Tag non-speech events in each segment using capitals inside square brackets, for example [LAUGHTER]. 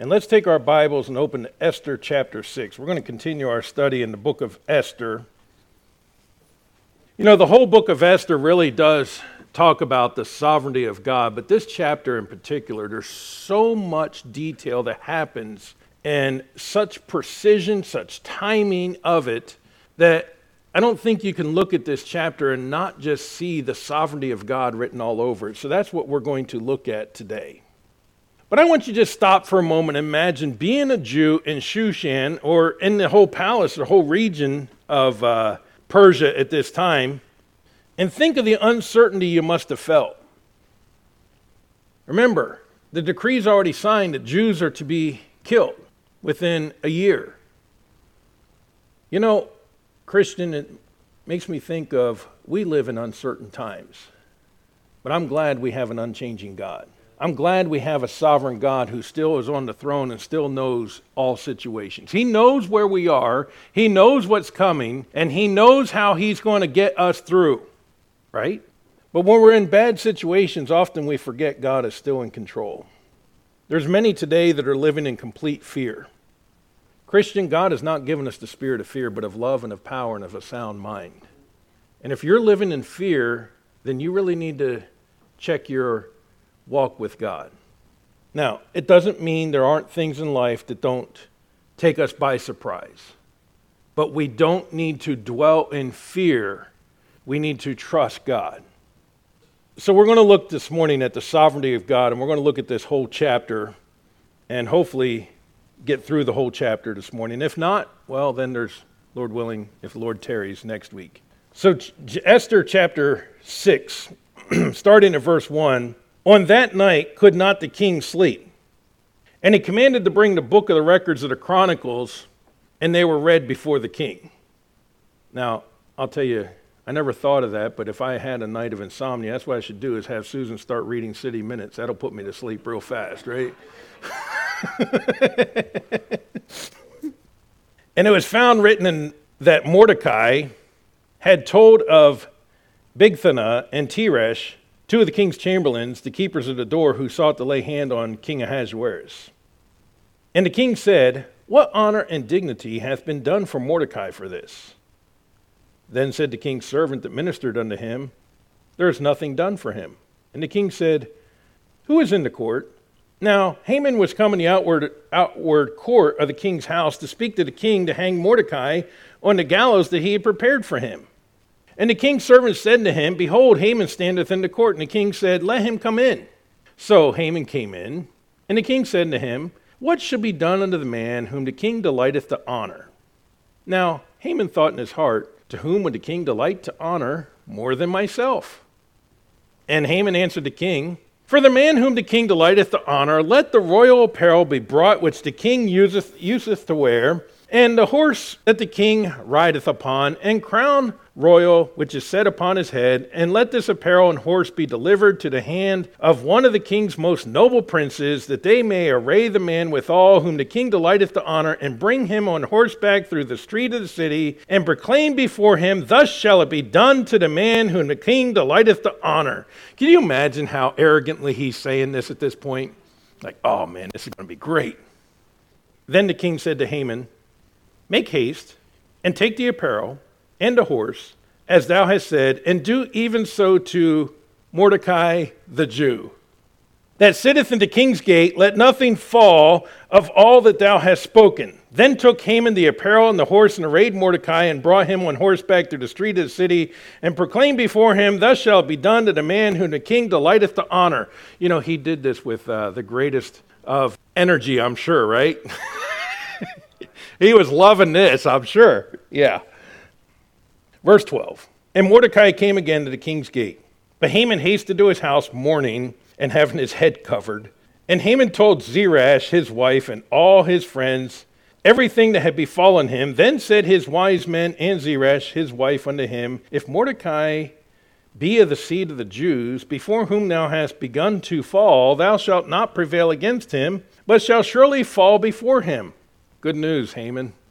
And let's take our Bibles and open to Esther chapter 6. We're going to continue our study in the book of Esther. You know, the whole book of Esther really does talk about the sovereignty of God, but this chapter in particular, there's so much detail that happens and such precision, such timing of it that I don't think you can look at this chapter and not just see the sovereignty of God written all over it. So that's what we're going to look at today. But I want you to just stop for a moment and imagine being a Jew in Shushan or in the whole palace, the whole region of uh, Persia at this time, and think of the uncertainty you must have felt. Remember, the decree is already signed that Jews are to be killed within a year. You know, Christian, it makes me think of we live in uncertain times, but I'm glad we have an unchanging God. I'm glad we have a sovereign God who still is on the throne and still knows all situations. He knows where we are, He knows what's coming, and He knows how He's going to get us through, right? But when we're in bad situations, often we forget God is still in control. There's many today that are living in complete fear. Christian, God has not given us the spirit of fear, but of love and of power and of a sound mind. And if you're living in fear, then you really need to check your walk with God. Now, it doesn't mean there aren't things in life that don't take us by surprise, but we don't need to dwell in fear. We need to trust God. So, we're going to look this morning at the sovereignty of God, and we're going to look at this whole chapter and hopefully get through the whole chapter this morning. If not, well, then there's, Lord willing, if the Lord tarries next week. So, Esther chapter 6, [CLEARS THROAT] starting at verse 1 on that night could not the king sleep. And he commanded to bring the book of the records of the Chronicles, and they were read before the king. Now, I'll tell you, I never thought of that, but if I had a night of insomnia, that's what I should do is have Susan start reading City Minutes. That'll put me to sleep real fast, right? [LAUGHS] and it was found written in that Mordecai had told of Bigthana and Teresh two of the king's chamberlains, the keepers of the door, who sought to lay hand on King Ahasuerus. And the king said, What honor and dignity hath been done for Mordecai for this? Then said the king's servant that ministered unto him, There is nothing done for him. And the king said, Who is in the court? Now Haman was come in the outward, outward court of the king's house to speak to the king to hang Mordecai on the gallows that he had prepared for him. And the king's servant said to him, Behold, Haman standeth in the court. And the king said, Let him come in. So Haman came in, and the king said to him, What shall be done unto the man whom the king delighteth to honor? Now Haman thought in his heart, To whom would the king delight to honor more than myself? And Haman answered the king, For the man whom the king delighteth to honor, let the royal apparel be brought which the king useth, useth to wear, and the horse that the king rideth upon, and crown royal which is set upon his head, and let this apparel and horse be delivered to the hand of one of the king's most noble princes, that they may array the man withal whom the king delighteth to honor, and bring him on horseback through the street of the city, and proclaim before him, Thus shall it be done to the man whom the king delighteth to honor. Can you imagine how arrogantly he's saying this at this point? Like, oh man, this is going to be great. Then the king said to Haman, Make haste and take the apparel and a horse, as thou hast said, and do even so to Mordecai the Jew. That sitteth in the king's gate, let nothing fall of all that thou hast spoken. Then took Haman the apparel and the horse and arrayed Mordecai and brought him on horseback through the street of the city and proclaimed before him, Thus shall it be done to the man whom the king delighteth to honor. You know, he did this with uh, the greatest of energy, I'm sure, right? [LAUGHS] he was loving this, I'm sure. Yeah. Verse 12 And Mordecai came again to the king's gate. But Haman hasted to his house mourning and having his head covered. And Haman told Zeresh, his wife, and all his friends everything that had befallen him. Then said his wise men and Zeresh, his wife, unto him, If Mordecai be of the seed of the Jews, before whom thou hast begun to fall, thou shalt not prevail against him, but shalt surely fall before him. Good news, Haman. [LAUGHS]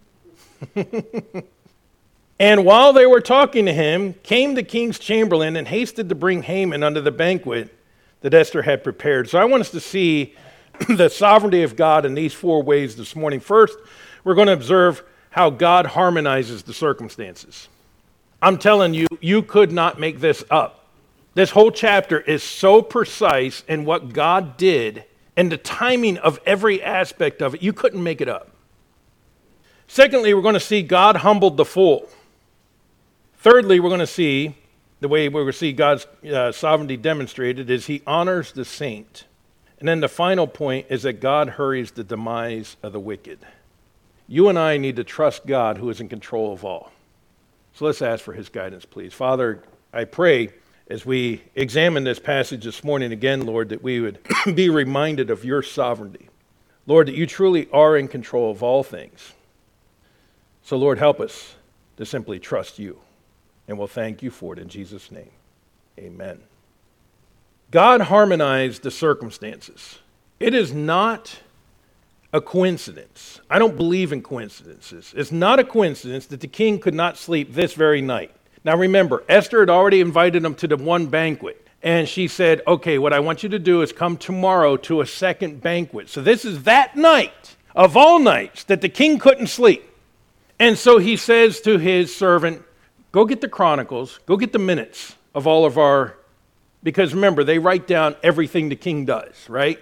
And while they were talking to him, came the king's chamberlain and hasted to bring Haman unto the banquet that Esther had prepared. So I want us to see [CLEARS THROAT] the sovereignty of God in these four ways this morning. First, we're going to observe how God harmonizes the circumstances. I'm telling you, you could not make this up. This whole chapter is so precise in what God did and the timing of every aspect of it. You couldn't make it up. Secondly, we're going to see God humbled the fool. Thirdly, we're going to see the way we're going to see God's uh, sovereignty demonstrated is he honors the saint. And then the final point is that God hurries the demise of the wicked. You and I need to trust God who is in control of all. So let's ask for his guidance, please. Father, I pray as we examine this passage this morning again, Lord, that we would [CLEARS THROAT] be reminded of your sovereignty. Lord, that you truly are in control of all things. So, Lord, help us to simply trust you. And we'll thank you for it in Jesus' name. Amen. God harmonized the circumstances. It is not a coincidence. I don't believe in coincidences. It's not a coincidence that the king could not sleep this very night. Now remember, Esther had already invited him to the one banquet. And she said, Okay, what I want you to do is come tomorrow to a second banquet. So this is that night of all nights that the king couldn't sleep. And so he says to his servant, Go get the chronicles, go get the minutes of all of our, because remember, they write down everything the king does, right?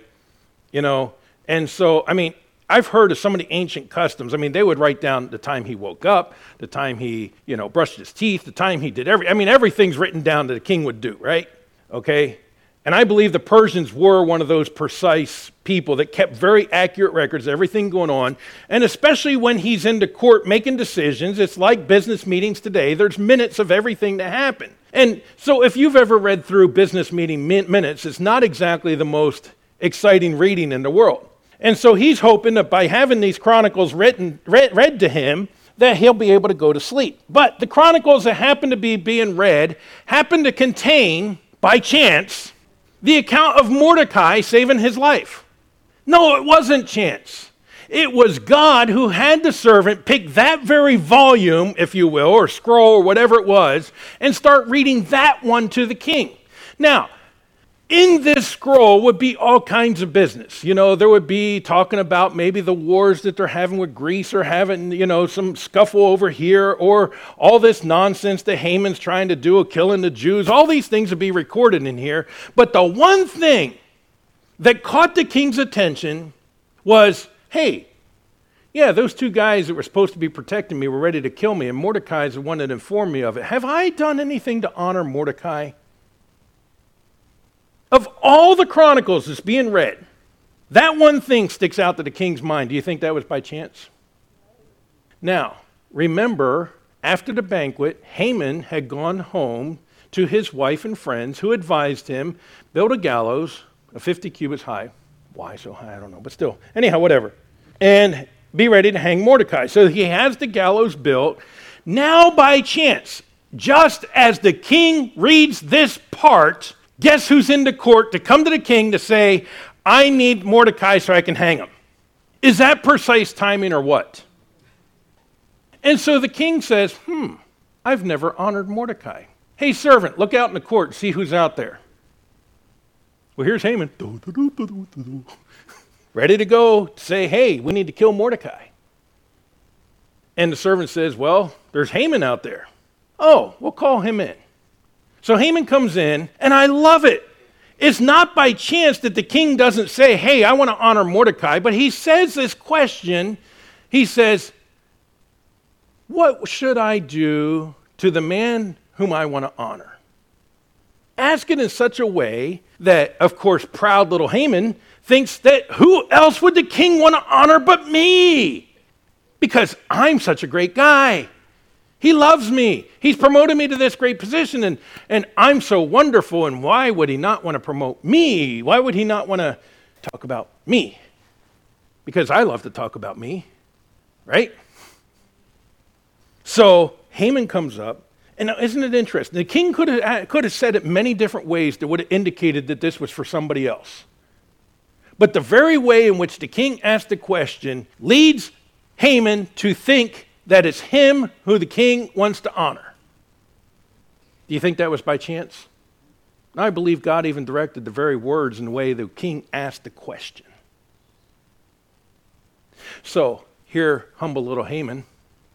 You know, and so, I mean, I've heard of some of the ancient customs. I mean, they would write down the time he woke up, the time he, you know, brushed his teeth, the time he did every, I mean, everything's written down that the king would do, right? Okay? And I believe the Persians were one of those precise people that kept very accurate records of everything going on. And especially when he's into court making decisions, it's like business meetings today. There's minutes of everything that happened. And so if you've ever read through business meeting min- minutes, it's not exactly the most exciting reading in the world. And so he's hoping that by having these chronicles written, read, read to him, that he'll be able to go to sleep. But the chronicles that happen to be being read happen to contain, by chance, the account of Mordecai saving his life. No, it wasn't chance. It was God who had the servant pick that very volume, if you will, or scroll, or whatever it was, and start reading that one to the king. Now, in this scroll would be all kinds of business. You know, there would be talking about maybe the wars that they're having with Greece or having, you know, some scuffle over here or all this nonsense that Haman's trying to do of killing the Jews. All these things would be recorded in here. But the one thing that caught the king's attention was hey, yeah, those two guys that were supposed to be protecting me were ready to kill me, and Mordecai is the one that informed me of it. Have I done anything to honor Mordecai? Of all the chronicles that's being read, that one thing sticks out to the king's mind. Do you think that was by chance? Now, remember, after the banquet, Haman had gone home to his wife and friends who advised him build a gallows of 50 cubits high. Why so high? I don't know, but still. Anyhow, whatever. And be ready to hang Mordecai. So he has the gallows built. Now, by chance, just as the king reads this part, Guess who's in the court to come to the king to say, I need Mordecai so I can hang him? Is that precise timing or what? And so the king says, Hmm, I've never honored Mordecai. Hey, servant, look out in the court, see who's out there. Well, here's Haman. Ready to go to say, Hey, we need to kill Mordecai. And the servant says, Well, there's Haman out there. Oh, we'll call him in. So Haman comes in, and I love it. It's not by chance that the king doesn't say, Hey, I want to honor Mordecai, but he says this question. He says, What should I do to the man whom I want to honor? Ask it in such a way that, of course, proud little Haman thinks that who else would the king want to honor but me? Because I'm such a great guy. He loves me. He's promoted me to this great position, and, and I'm so wonderful. And why would he not want to promote me? Why would he not want to talk about me? Because I love to talk about me, right? So Haman comes up, and isn't it interesting? The king could have, uh, could have said it many different ways that would have indicated that this was for somebody else. But the very way in which the king asked the question leads Haman to think that it's him who the king wants to honor. Do you think that was by chance? I believe God even directed the very words in the way the king asked the question. So, here, humble little Haman.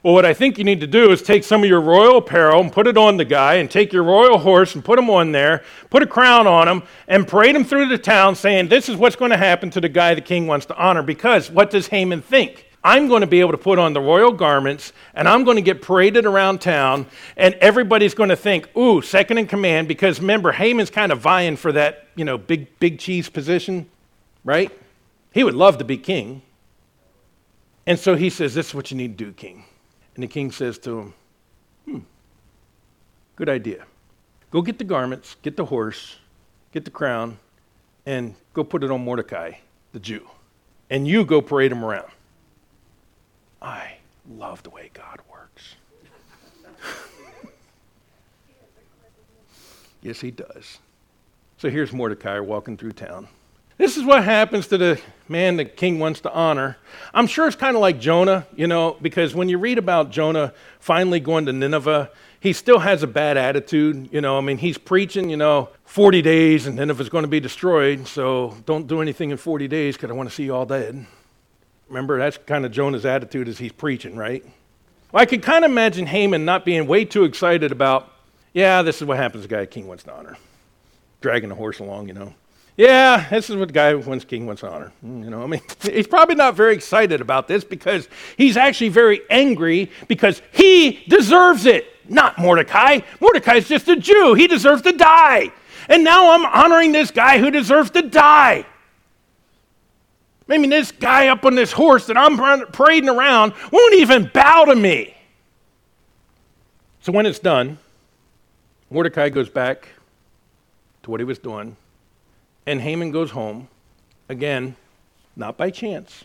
Well, what I think you need to do is take some of your royal apparel and put it on the guy, and take your royal horse and put him on there, put a crown on him, and parade him through the town saying, This is what's going to happen to the guy the king wants to honor. Because what does Haman think? I'm going to be able to put on the royal garments and I'm going to get paraded around town, and everybody's going to think, ooh, second in command, because remember, Haman's kind of vying for that, you know, big, big cheese position, right? He would love to be king. And so he says, This is what you need to do, king. And the king says to him, Hmm, good idea. Go get the garments, get the horse, get the crown, and go put it on Mordecai, the Jew. And you go parade him around. I love the way God works. yes, he does. So here's Mordecai walking through town. This is what happens to the man the king wants to honor. I'm sure it's kind of like Jonah, you know, because when you read about Jonah finally going to Nineveh, he still has a bad attitude. You know, I mean, he's preaching, you know, 40 days and Nineveh's going to be destroyed, so don't do anything in 40 days because I want to see you all dead. Remember, that's kind of Jonah's attitude as he's preaching, right? Well, I could kind of imagine Haman not being way too excited about, yeah, this is what happens to the guy king wants to honor. Dragging the horse along, you know. Yeah, this is what the guy wants king wants to honor. Mm, you know, I mean, [LAUGHS] he's probably not very excited about this because he's actually very angry because he deserves it, not Mordecai. Mordecai's just a Jew. He deserves to die. And now I'm honoring this guy who deserves to die. I mean, this guy up on this horse that I'm parading around won't even bow to me. So when it's done, Mordecai goes back to what he was doing, and Haman goes home. Again, not by chance.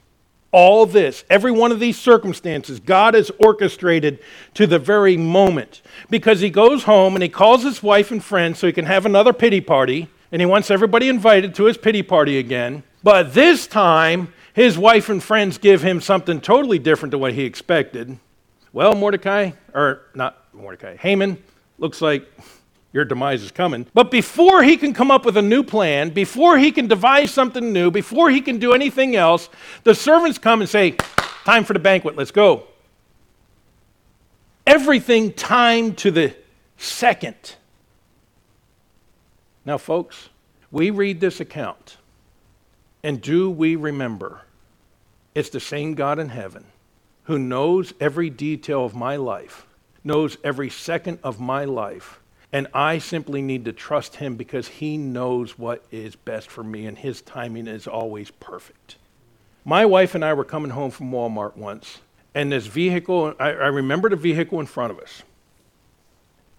All this, every one of these circumstances, God has orchestrated to the very moment. Because he goes home and he calls his wife and friends so he can have another pity party, and he wants everybody invited to his pity party again. But this time, his wife and friends give him something totally different to what he expected. Well, Mordecai, or not Mordecai, Haman, looks like your demise is coming. But before he can come up with a new plan, before he can devise something new, before he can do anything else, the servants come and say, Time for the banquet, let's go. Everything timed to the second. Now, folks, we read this account and do we remember it's the same God in heaven who knows every detail of my life, knows every second of my life, and I simply need to trust him because he knows what is best for me, and his timing is always perfect. My wife and I were coming home from Walmart once, and this vehicle, I, I remember the vehicle in front of us.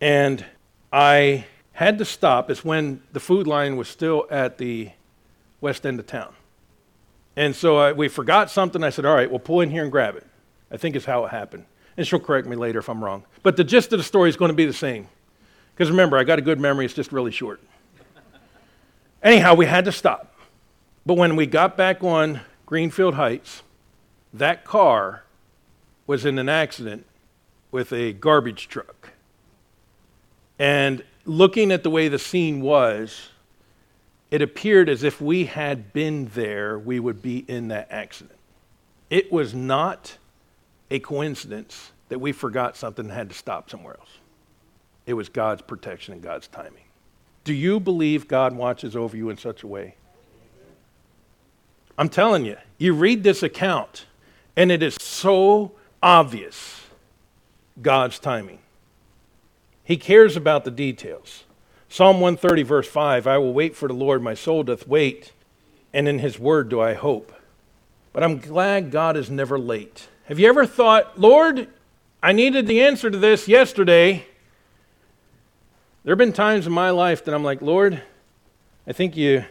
And I had to stop. It's when the Food Lion was still at the west end of town. And so I, we forgot something. I said, all right, we'll pull in here and grab it. I think is how it happened. And she'll correct me later if I'm wrong. But the gist of the story is going to be the same. Because remember, I got a good memory, it's just really short. Anyhow, we had to stop. But when we got back on Greenfield Heights, that car was in an accident with a garbage truck. And looking at the way the scene was, it appeared as if we had been there, we would be in that accident. It was not a coincidence that we forgot something and had to stop somewhere else. It was God's protection and God's timing. Do you believe God watches over you in such a way? I'm telling you, you read this account, and it is so obvious God's timing. He cares about the details. Psalm 130, verse 5 I will wait for the Lord, my soul doth wait, and in his word do I hope. But I'm glad God is never late. Have you ever thought, Lord, I needed the answer to this yesterday? There have been times in my life that I'm like, Lord, I think you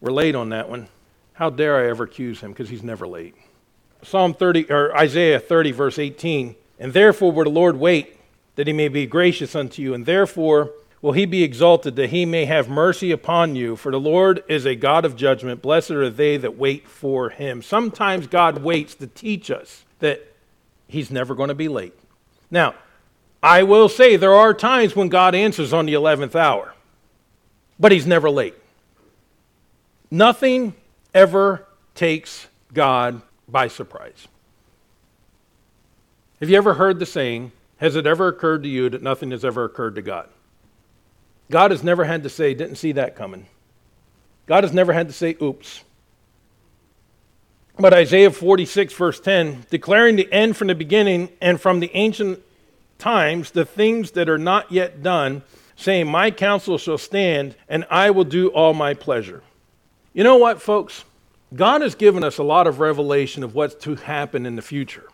were late on that one. How dare I ever accuse him? Because he's never late. Psalm 30 or Isaiah 30, verse 18. And therefore will the Lord wait that he may be gracious unto you, and therefore will he be exalted that he may have mercy upon you. For the Lord is a God of judgment. Blessed are they that wait for him. Sometimes God waits to teach us that he's never going to be late. Now, I will say there are times when God answers on the 11th hour, but he's never late. Nothing ever takes God by surprise. Have you ever heard the saying, has it ever occurred to you that nothing has ever occurred to God? God has never had to say, didn't see that coming. God has never had to say, oops. But Isaiah 46, verse 10, declaring the end from the beginning and from the ancient times, the things that are not yet done, saying, My counsel shall stand, and I will do all my pleasure. You know what, folks? God has given us a lot of revelation of what's to happen in the future.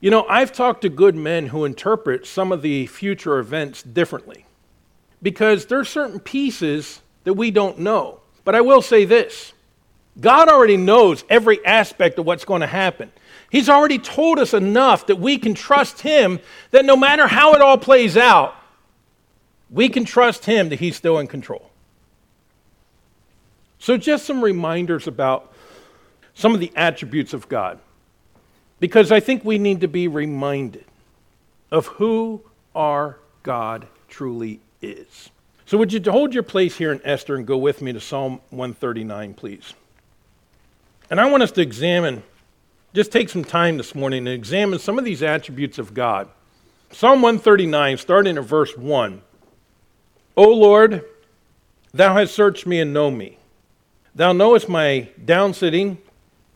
You know, I've talked to good men who interpret some of the future events differently because there are certain pieces that we don't know. But I will say this God already knows every aspect of what's going to happen. He's already told us enough that we can trust Him that no matter how it all plays out, we can trust Him that He's still in control. So, just some reminders about some of the attributes of God, because I think we need to be reminded of who our God truly is. So, would you hold your place here in Esther and go with me to Psalm 139, please? And I want us to examine, just take some time this morning and examine some of these attributes of God. Psalm 139, starting at verse 1. O Lord, thou hast searched me and know me. Thou knowest my down sitting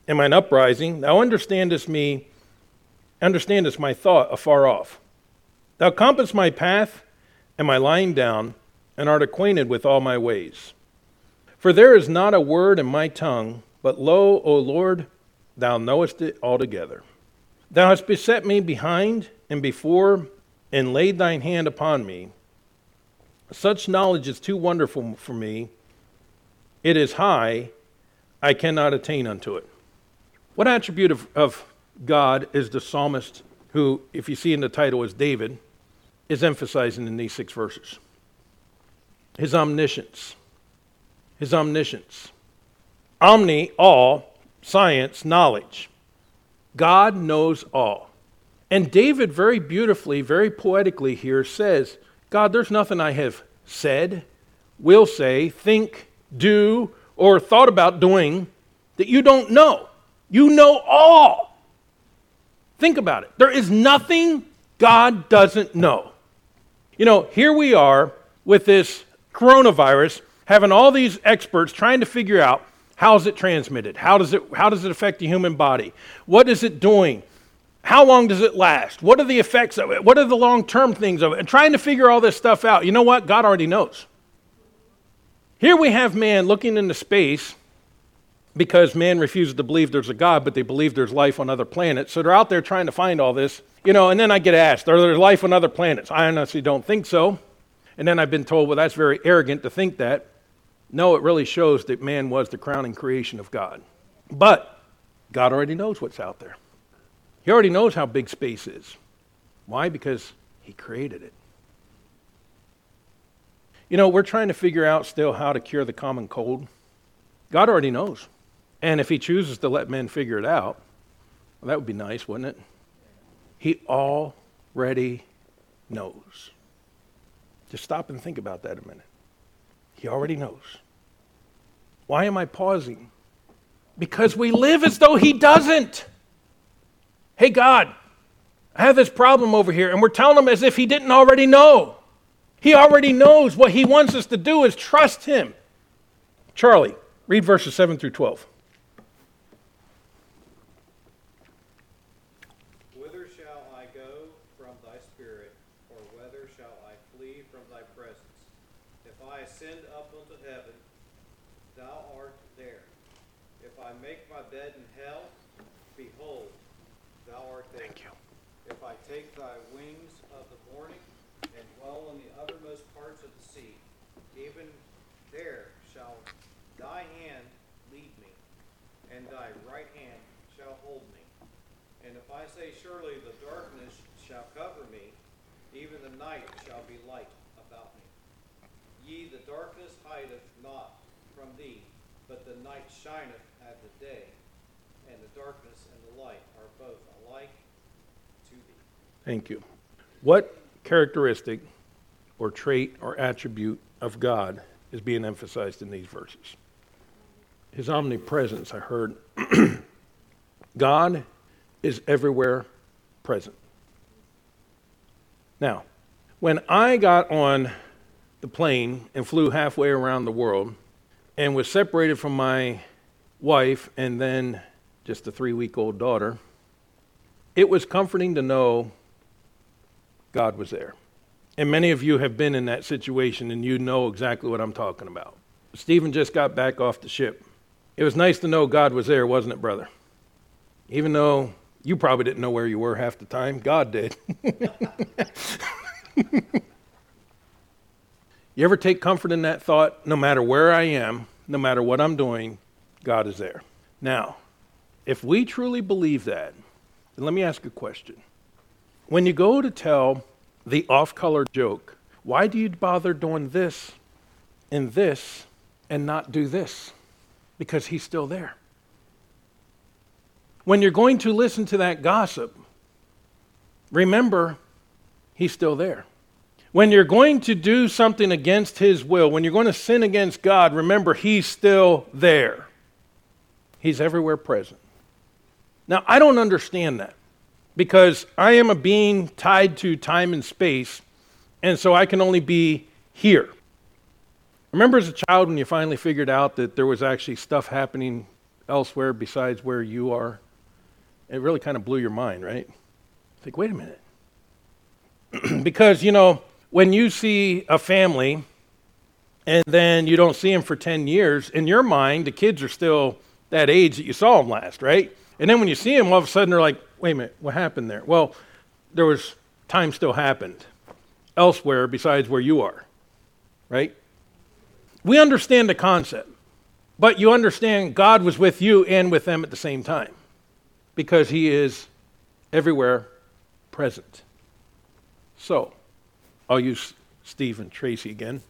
and mine uprising. Thou understandest me, understandest my thought afar off. Thou compassest my path and I lying down, and art acquainted with all my ways. For there is not a word in my tongue but lo, O Lord, thou knowest it altogether. Thou hast beset me behind and before, and laid thine hand upon me. Such knowledge is too wonderful for me. It is high, I cannot attain unto it. What attribute of, of God is the psalmist, who, if you see in the title, is David, is emphasizing in these six verses? His omniscience. His omniscience. Omni, all, science, knowledge. God knows all. And David, very beautifully, very poetically here, says, God, there's nothing I have said, will say, think, do, or thought about doing that you don't know. You know all. Think about it. There is nothing God doesn't know. You know, here we are with this coronavirus, having all these experts trying to figure out how is it transmitted? How does it, how does it affect the human body? What is it doing? How long does it last? What are the effects of it? What are the long term things of it? And trying to figure all this stuff out. You know what? God already knows. Here we have man looking into space because man refuses to believe there's a God, but they believe there's life on other planets. So they're out there trying to find all this. You know, and then I get asked, are there life on other planets? I honestly don't think so. And then I've been told, well, that's very arrogant to think that. No, it really shows that man was the crowning creation of God. But God already knows what's out there. He already knows how big space is. Why? Because He created it. You know, we're trying to figure out still how to cure the common cold. God already knows. And if He chooses to let men figure it out, well, that would be nice, wouldn't it? He already knows. Just stop and think about that a minute. He already knows. Why am I pausing? Because we live as though He doesn't. Hey, God, I have this problem over here, and we're telling Him as if He didn't already know. He already knows what He wants us to do is trust Him. Charlie, read verses 7 through 12. If I ascend up unto heaven, thou art there. If I make my bed in hell, behold, thou art there. Thank you. If I take thy wings of the morning and dwell in the uttermost parts of the sea, even there shall thy hand lead me, and thy right hand shall hold me. And if I say, Surely the darkness shall cover me, even the night shall be light shineth at the day, and the darkness and the light are both alike to thee. Thank you. What characteristic or trait or attribute of God is being emphasized in these verses? His omnipresence, I heard [CLEARS THROAT] God is everywhere present. Now, when I got on the plane and flew halfway around the world and was separated from my wife and then just a three week old daughter, it was comforting to know God was there. And many of you have been in that situation and you know exactly what I'm talking about. Stephen just got back off the ship. It was nice to know God was there, wasn't it, brother? Even though you probably didn't know where you were half the time, God did. [LAUGHS] you ever take comfort in that thought? No matter where I am, no matter what I'm doing, God is there. Now, if we truly believe that, then let me ask a question. When you go to tell the off color joke, why do you bother doing this and this and not do this? Because he's still there. When you're going to listen to that gossip, remember he's still there. When you're going to do something against his will, when you're going to sin against God, remember he's still there. He's everywhere present. Now, I don't understand that because I am a being tied to time and space, and so I can only be here. Remember as a child when you finally figured out that there was actually stuff happening elsewhere besides where you are? It really kind of blew your mind, right? Think, wait a minute. [CLEARS THROAT] because, you know, when you see a family and then you don't see them for 10 years, in your mind, the kids are still that age that you saw them last, right? And then when you see them, all of a sudden they're like, wait a minute, what happened there? Well, there was time still happened elsewhere besides where you are, right? We understand the concept, but you understand God was with you and with them at the same time because He is everywhere present. So, I'll use Steve and Tracy again.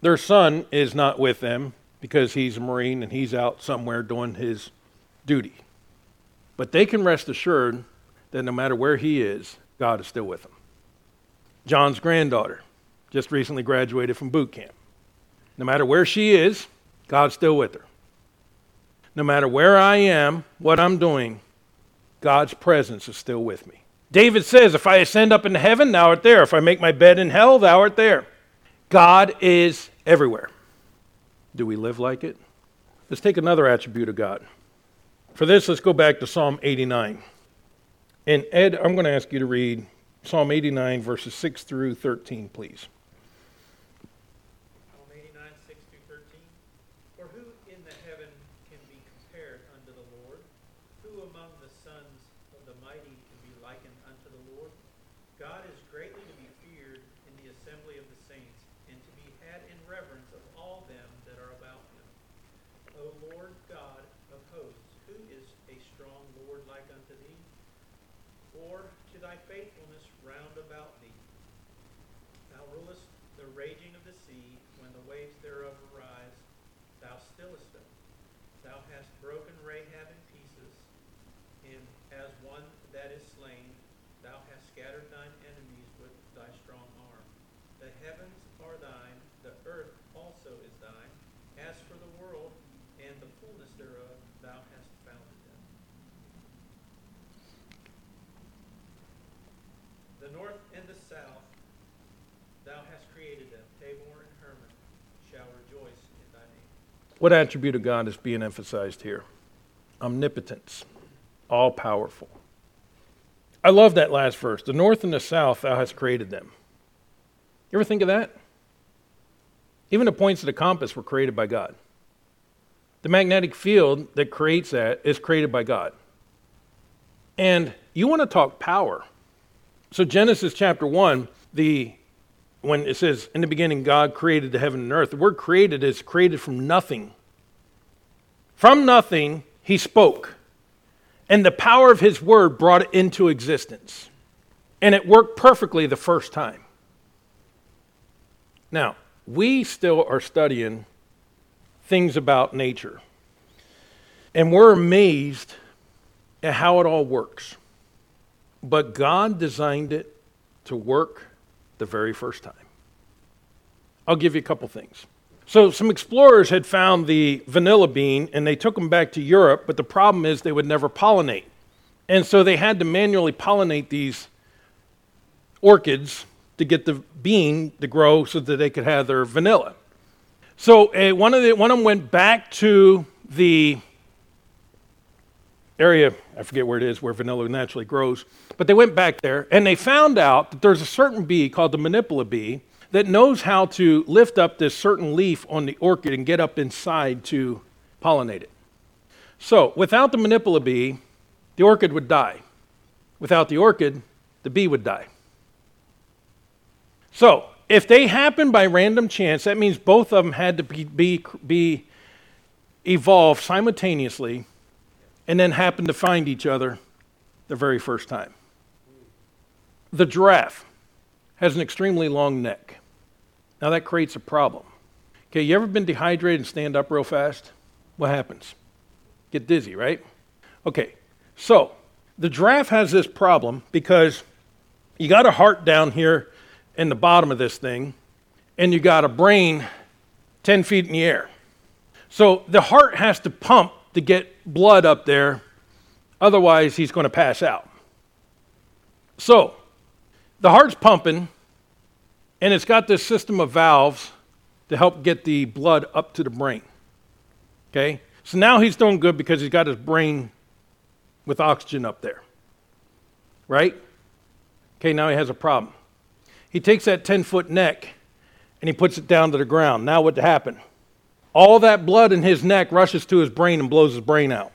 Their son is not with them because he's a Marine and he's out somewhere doing his duty. But they can rest assured that no matter where he is, God is still with him. John's granddaughter just recently graduated from boot camp. No matter where she is, God's still with her. No matter where I am, what I'm doing, God's presence is still with me. David says, If I ascend up into heaven, thou art there. If I make my bed in hell, thou art there. God is everywhere. Do we live like it? Let's take another attribute of God. For this, let's go back to Psalm 89. And Ed, I'm going to ask you to read Psalm 89, verses 6 through 13, please. Psalm 89, 6 through 13. For who in the heaven can be compared unto the Lord? Who among the sons of the mighty can be likened unto the Lord? God is greatly to be feared in the assembly of the saints, and to be had in reverence of all them that are about him. O Lord God of hosts, who is a strong Lord like unto thee? For to thy faithfulness round about thee. Thou rulest the raging of the sea, when the waves thereof arise, thou stillest them. Thou hast broken Rahab in pieces, and as one that is slain, thou hast scattered thine enemies with thy strong arm. The heavens are thine, the earth also is thine. As for the world and the fullness thereof, thou hast founded them. The north and the south, thou hast created them. Tabor and Hermon shall rejoice in thy name. What attribute of God is being emphasized here? Omnipotence, all powerful. I love that last verse. The north and the south, thou hast created them. You ever think of that? Even the points of the compass were created by God. The magnetic field that creates that is created by God. And you want to talk power. So Genesis chapter 1, the when it says in the beginning God created the heaven and earth, the word created is created from nothing. From nothing he spoke. And the power of his word brought it into existence. And it worked perfectly the first time. Now, we still are studying things about nature. And we're amazed at how it all works. But God designed it to work the very first time. I'll give you a couple things. So, some explorers had found the vanilla bean and they took them back to Europe, but the problem is they would never pollinate. And so they had to manually pollinate these orchids to get the bean to grow so that they could have their vanilla. So uh, one, of the, one of them went back to the area, I forget where it is, where vanilla naturally grows, but they went back there and they found out that there's a certain bee called the manipula bee that knows how to lift up this certain leaf on the orchid and get up inside to pollinate it. So without the manipula bee, the orchid would die. Without the orchid, the bee would die. So if they happen by random chance, that means both of them had to be, be, be evolved simultaneously and then happened to find each other the very first time. The giraffe has an extremely long neck. Now that creates a problem. Okay, you ever been dehydrated and stand up real fast? What happens? Get dizzy, right? Okay, so the giraffe has this problem because you got a heart down here in the bottom of this thing, and you got a brain 10 feet in the air. So the heart has to pump to get blood up there, otherwise, he's going to pass out. So the heart's pumping, and it's got this system of valves to help get the blood up to the brain. Okay? So now he's doing good because he's got his brain with oxygen up there. Right? Okay, now he has a problem. He takes that 10 foot neck and he puts it down to the ground. Now, what happened? All that blood in his neck rushes to his brain and blows his brain out.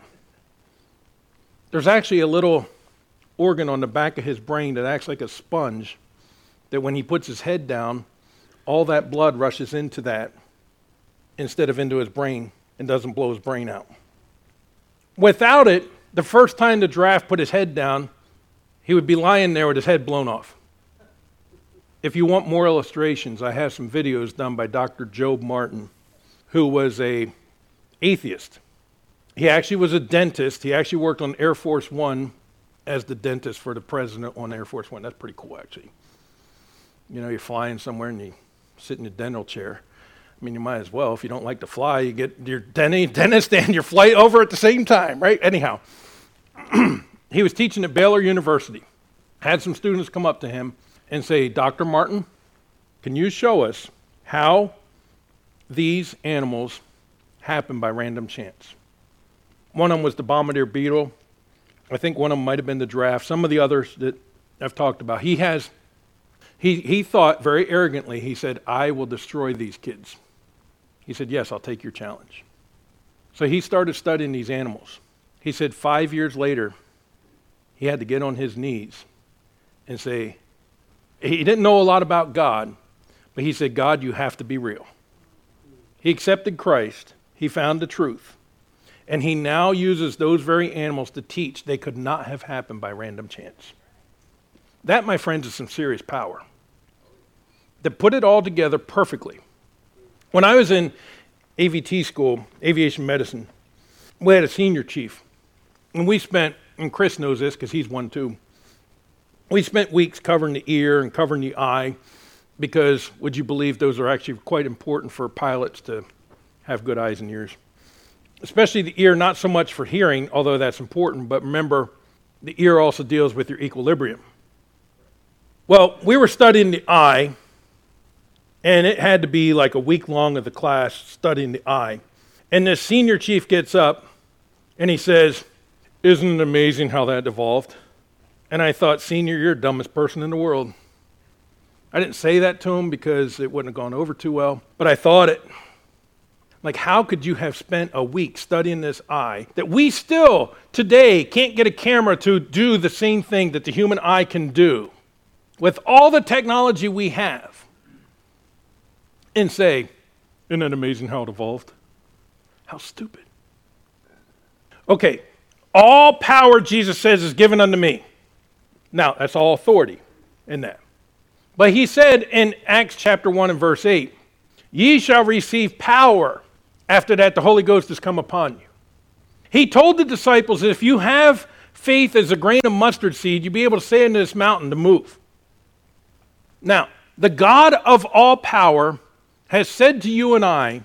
There's actually a little organ on the back of his brain that acts like a sponge that when he puts his head down, all that blood rushes into that instead of into his brain and doesn't blow his brain out. Without it, the first time the giraffe put his head down, he would be lying there with his head blown off. If you want more illustrations, I have some videos done by Dr. Job Martin, who was a atheist. He actually was a dentist. He actually worked on Air Force One as the dentist for the president on Air Force One. That's pretty cool, actually. You know, you're flying somewhere and you sit in a dental chair. I mean, you might as well. If you don't like to fly, you get your [LAUGHS] dentist and your flight over at the same time, right? Anyhow, [CLEARS THROAT] he was teaching at Baylor University. Had some students come up to him and say, Dr. Martin, can you show us how these animals happen by random chance? One of them was the bombardier beetle. I think one of them might have been the giraffe. Some of the others that I've talked about. He has, he, he thought very arrogantly, he said, I will destroy these kids. He said, Yes, I'll take your challenge. So he started studying these animals. He said, Five years later, he had to get on his knees and say, He didn't know a lot about God, but he said, God, you have to be real. He accepted Christ, he found the truth, and he now uses those very animals to teach they could not have happened by random chance. That, my friends, is some serious power. To put it all together perfectly when I was in AVT school, aviation medicine, we had a senior chief. And we spent, and Chris knows this because he's one too, we spent weeks covering the ear and covering the eye because, would you believe, those are actually quite important for pilots to have good eyes and ears. Especially the ear, not so much for hearing, although that's important, but remember, the ear also deals with your equilibrium. Well, we were studying the eye and it had to be like a week long of the class studying the eye. And this senior chief gets up and he says, Isn't it amazing how that evolved? And I thought, Senior, you're the dumbest person in the world. I didn't say that to him because it wouldn't have gone over too well, but I thought it. Like, how could you have spent a week studying this eye that we still today can't get a camera to do the same thing that the human eye can do with all the technology we have? and say, Isn't that amazing how it evolved? How stupid. Okay, all power, Jesus says, is given unto me. Now, that's all authority in that. But he said in Acts chapter 1 and verse 8, Ye shall receive power. After that, the Holy Ghost has come upon you. He told the disciples if you have faith as a grain of mustard seed, you'll be able to say unto this mountain to move. Now, the God of all power has said to you and I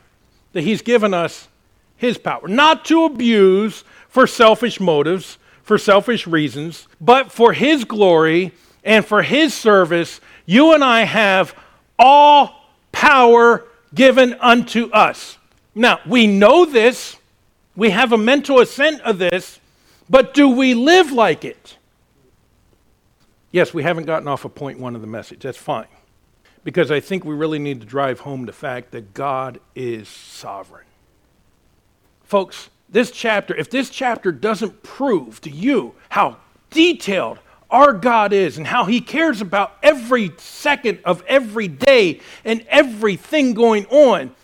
that He's given us His power, not to abuse for selfish motives, for selfish reasons, but for His glory and for His service, you and I have all power given unto us. Now, we know this, we have a mental assent of this, but do we live like it? Yes, we haven't gotten off of point one of the message. That's fine. Because I think we really need to drive home the fact that God is sovereign. Folks, this chapter, if this chapter doesn't prove to you how detailed our God is and how He cares about every second of every day and everything going on,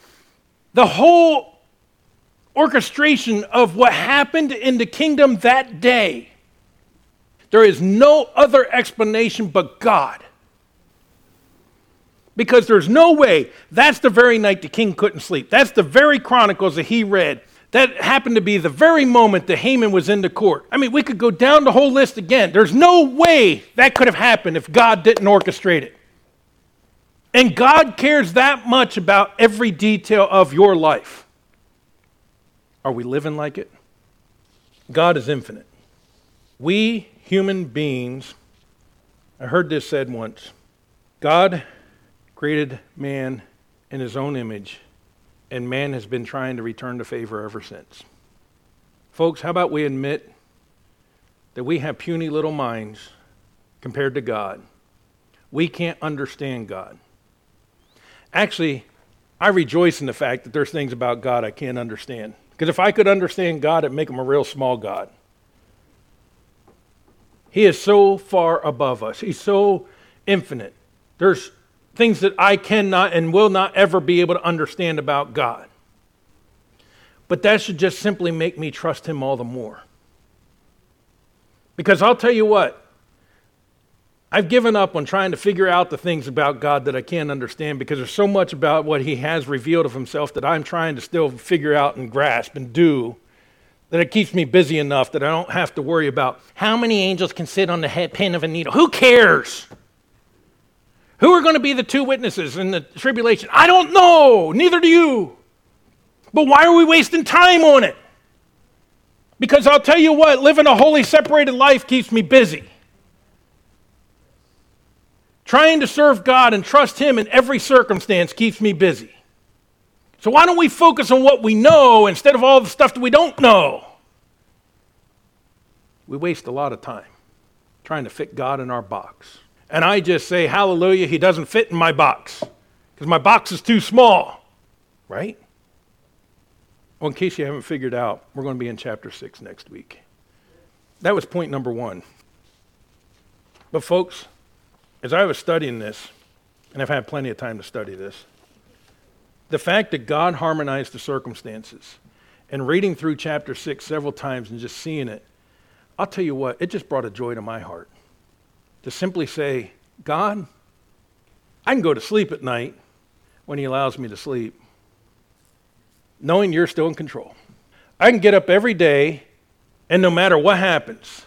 the whole orchestration of what happened in the kingdom that day there is no other explanation but God. Because there's no way that's the very night the king couldn't sleep. That's the very chronicles that he read. That happened to be the very moment that Haman was in the court. I mean, we could go down the whole list again. There's no way that could have happened if God didn't orchestrate it. And God cares that much about every detail of your life. Are we living like it? God is infinite. We human beings, I heard this said once God created man in his own image, and man has been trying to return the favor ever since. Folks, how about we admit that we have puny little minds compared to God? We can't understand God. Actually, I rejoice in the fact that there's things about God I can't understand. Because if I could understand God, it'd make him a real small God. He is so far above us. He's so infinite. There's things that I cannot and will not ever be able to understand about God. But that should just simply make me trust Him all the more. Because I'll tell you what, I've given up on trying to figure out the things about God that I can't understand because there's so much about what He has revealed of Himself that I'm trying to still figure out and grasp and do that it keeps me busy enough that I don't have to worry about how many angels can sit on the head pin of a needle. Who cares? Who are going to be the two witnesses in the tribulation? I don't know. Neither do you. But why are we wasting time on it? Because I'll tell you what, living a holy, separated life keeps me busy. Trying to serve God and trust Him in every circumstance keeps me busy. So why don't we focus on what we know instead of all the stuff that we don't know? We waste a lot of time trying to fit God in our box. And I just say, Hallelujah, He doesn't fit in my box because my box is too small, right? Well, in case you haven't figured out, we're going to be in chapter 6 next week. That was point number one. But, folks, as I was studying this, and I've had plenty of time to study this, the fact that God harmonized the circumstances and reading through chapter 6 several times and just seeing it, I'll tell you what, it just brought a joy to my heart to simply say, God, I can go to sleep at night when He allows me to sleep, knowing you're still in control. I can get up every day, and no matter what happens,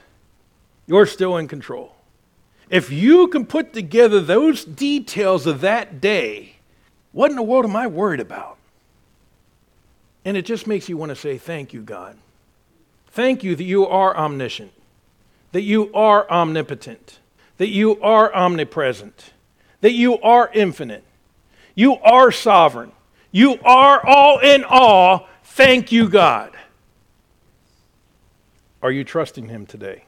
you're still in control. If you can put together those details of that day, what in the world am I worried about? And it just makes you want to say, Thank you, God. Thank you that you are omniscient, that you are omnipotent, that you are omnipresent, that you are infinite, you are sovereign, you are all in all. Thank you, God. Are you trusting Him today?